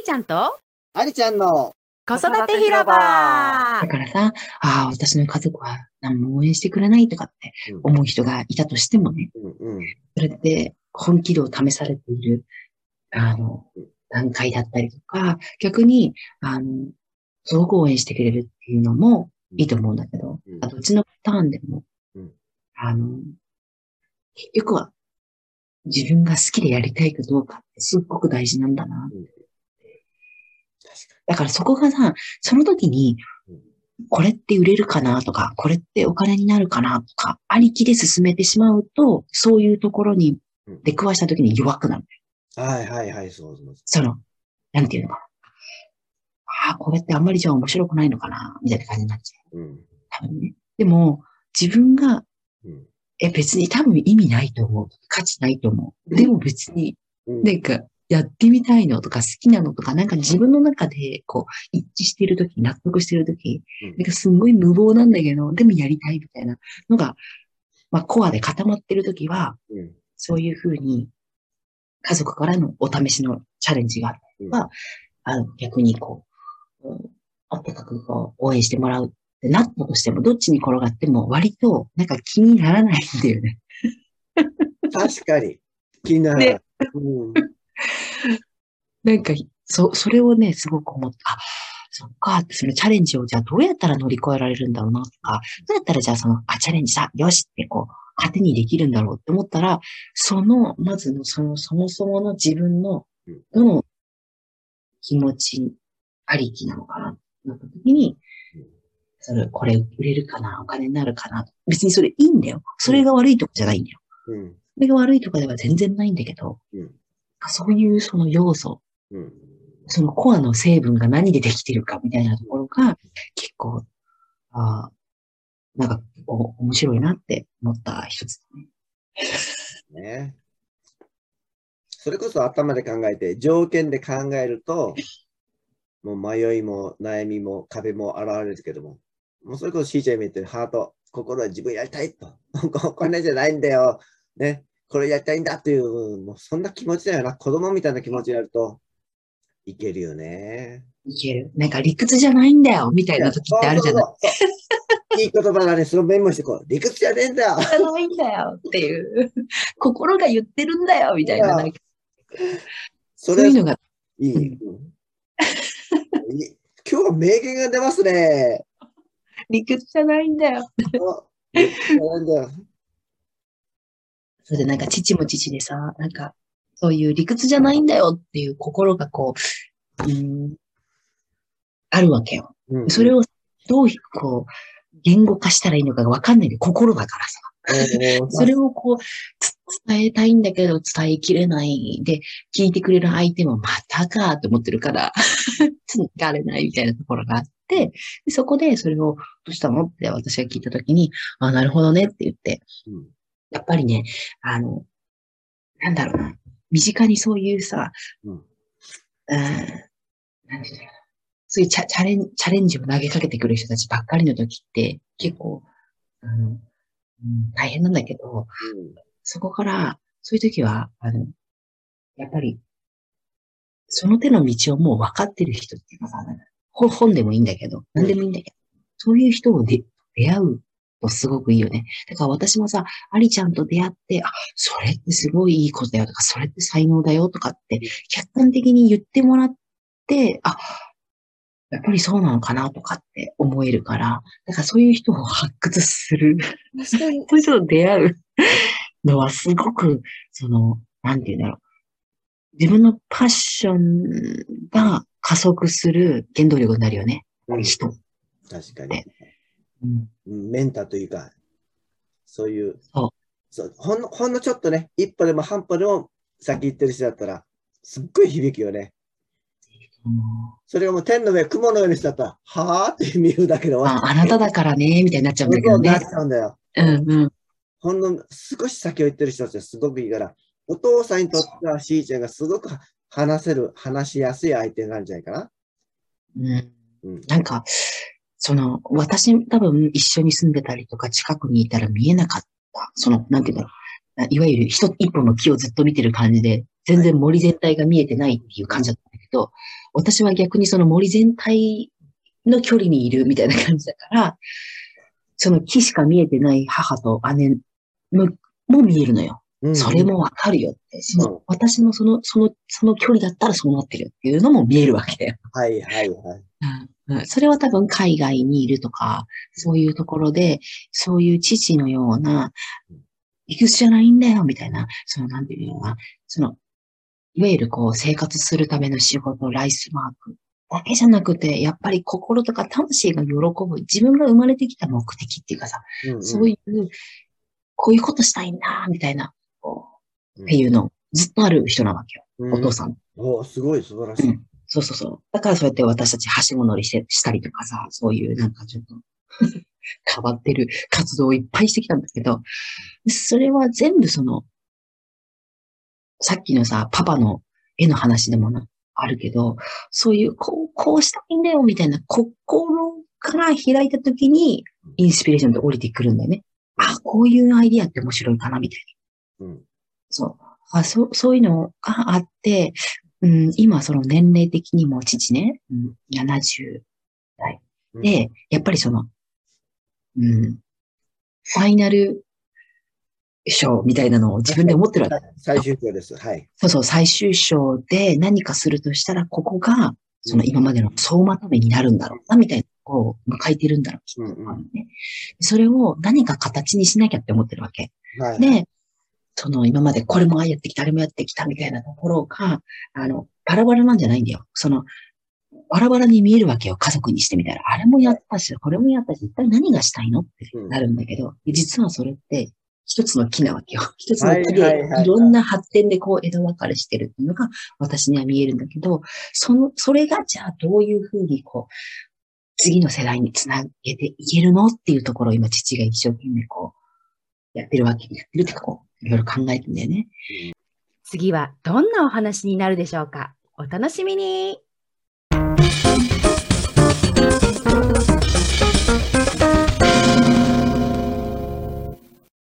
ーちゃんと？ありちゃんの。子育て広場。だからさ、ああ、私の家族は何も応援してくれないとかって思う人がいたとしてもね、うんうん。それって本気度を試されている、あの、段階だったりとか、逆に、あの、すごく応援してくれるっていうのもいいと思うんだけど、うん。あどっちのパターンでもうん、あの、結局は自分が好きでやりたいかどうかってすっごく大事なんだな。うん。確だからそこがさ、その時にうん、これって売れるかなとか、これってお金になるかなとか、ありきで進めてしまうと、そういうところにうん出くわした時に弱くなる。はいはいはい、そうそうそその、なんていうのかな。ああ、これってあんまりじゃあ面白くないのかなみたいな感じになっちゃう。う。うん。多分ね。でも、自分が、うん。え、別に多分意味ないと思う。価値ないと思う。でも別に、うんなんか、やってみたいのとか好きなのとか、なんか自分の中で、こう、一致しているとき、納得しているとき、うんなんかすんごい無謀なんだけど、でもやりたいみたいなのが、まあ、コアで固まってるときは、うん。そういうふうに、家族からのお試しのチャレンジがあったりとか、あの逆にこう、うん、あったかくこう応援してもらうってなったとしても、どっちに転がっても割となんか気にならないんだよね。確かに。気にならない。ねうん。なんか、そ、それをね、すごく思って、あ、そっか、そのチャレンジをじゃあどうやったら乗り越えられるんだろうなとか、どうやったらじゃあその、あ、チャレンジさ、よしってこう、糧にできるんだろうって思ったら、その、まずの、その、そもそもの自分のの気持ちありきなのかなってなった時にうん、それ、これ売れるかなお金になるかな別にそれいいんだよ。それが悪いとこじゃないんだよ。うん。それが悪いとかでは全然ないんだけど、うん。そういうその要素、うん。そのコアの成分が何でできてるかみたいなところが結構、ああ、なんか結構面白いなって思った一つだね。ね。それこそ頭で考えて、条件で考えると、もう迷いも悩みも壁も現れるけども、もうそれこそしーちゃんが言ってるハート、心は自分やりたいと。お金じゃないんだよ。ね。これやりたいんだっていう、もうそんな気持ちだよな。子供みたいな気持ちやるといけるよね。いける。なんか理屈じゃないんだよみたいな時ってあるじゃない。いい言葉だね。そのメモしてこう。理屈じゃねえんだよ。じゃないんだよっていう。心が言ってるんだよみたいな。それそういうのが、いい。うん今日は名言が出ますね。理屈じゃないんだよ。あ理屈じゃないんだよそれでなんか父も父でさ、なんか、そういう理屈じゃないんだよっていう心がこう、うーん、あるわけよ。うんそれをどう、こう、言語化したらいいのかがわかんない。で、心だからさ。それをこう、つ伝えたいんだけど伝えきれない。で、聞いてくれる相手もまたかって思ってるから、つがれないみたいなところがあって、でそこでそれをどうしたの？って私が聞いたときに、あ、なるほどねって言って、うんやっぱりね、あの、なんだろうな、身近にそういうさ、うん。うん、なんていうのそういうチャチャレンチャレンジを投げかけてくる人たちばっかりの時って、結構、あの、うん、大変なんだけど、そこから、そういう時は、あの、やっぱり、その手の道をもう分かってる人っていうのかな。ほ本でもいいんだけど、何でもいいんだけど、そういう人をで出会うとすごくいいよね。だから私もさ、アリちゃんと出会って、あ、それってすごいいいことだよとか、それって才能だよとかって、客観的に言ってもらって、あ、やっぱりそうなのかなとかって思えるから、だからそういう人を発掘する。そういう人と出会うのはすごく、その、なんて言うんだろう。自分のパッションが加速する原動力になるよね。うん人。確かに。うん。うんメンターというか、そういう、そうほんの、ほんのちょっとね、一歩でも半歩でも先行ってる人だったら、すっごい響くよね。それがもう天の上、雲の上の人だったら、はぁって見るだけで終わああなただからね、みたいになっちゃうんだけどねそうなっ。ちゃうんだよ。うんうん。ほんの少し先を行ってる人たちはすごくいいから、お父さんにとってはしーちゃんがすごく話せる、話しやすい相手になるんじゃないかな。うん。うん。なんか、その、私多分一緒に住んでたりとか近くにいたら見えなかった。その、なんていうんだろう。いわゆる一一本の木をずっと見てる感じで、全然森全体が見えてないっていう感じだったんだけど、私は逆にその森全体の距離にいるみたいな感じだから、その木しか見えてない母と姉もも見えるのよ。うんそれもわかるよって。そのうん私もその、その、その距離だったらそうなってるっていうのも見えるわけだよ。はいはいはい。それは多分海外にいるとか、そういうところで、そういう父のような、理屈じゃないんだよ、みたいな、その、なんていうのかな、その、いわゆるこう、生活するための仕事、ライスマークだけじゃなくて、やっぱり心とか魂が喜ぶ、自分が生まれてきた目的っていうかさ、うんうん。そういう、こういうことしたいんだ、みたいな、こう、うん。っていうの、ずっとある人なわけよ、うん。お父さん。おすごい素晴らしい。うんそうそうそう。だからそうやって私たちはしご乗りしてしたりとかさ、そういうなんかちょっと 変わってる活動をいっぱいしてきたんだけど、それは全部その、さっきのさ、パパの絵の話でもなあるけど、そういう、こう、こうしたいんだよみたいな心から開いたときに、インスピレーションって降りてくるんだよね。あ、こういうアイディアって面白いかなみたいな。うんそう。あそう、そういうのがあって、うん、今その年齢的にも父ね、うん、70代うんで、やっぱりその、うん、ファイナル賞みたいなのを自分で思ってるわけ。最終章です。はい。そうそう、最終章で何かするとしたら、ここが、その今までの総まとめになるんだろうな、みたいなところを迎えてるんだろうきっとうんうんね。それを何か形にしなきゃって思ってるわけ。はい。で、その今までこれもやってきた、あれもやってきたみたいなところが、あの、バラバラなんじゃないんだよ。その、バラバラに見えるわけよ、家族にしてみたら。あれもやったし、これもやったし、一体何がしたいのってなるんだけど、実はそれって一つの木なわけよ。一つの木ではいろんな発展でこう枝分かれしてるっていうのが私には見えるんだけど、その、それがじゃあどういうふうにこう、次の世代につなげていけるのっていうところを今父が一生懸命こう、やってるわけ、やってるってかこう、いろいろ考えてんだよね。次はどんなお話になるでしょうか？お楽しみに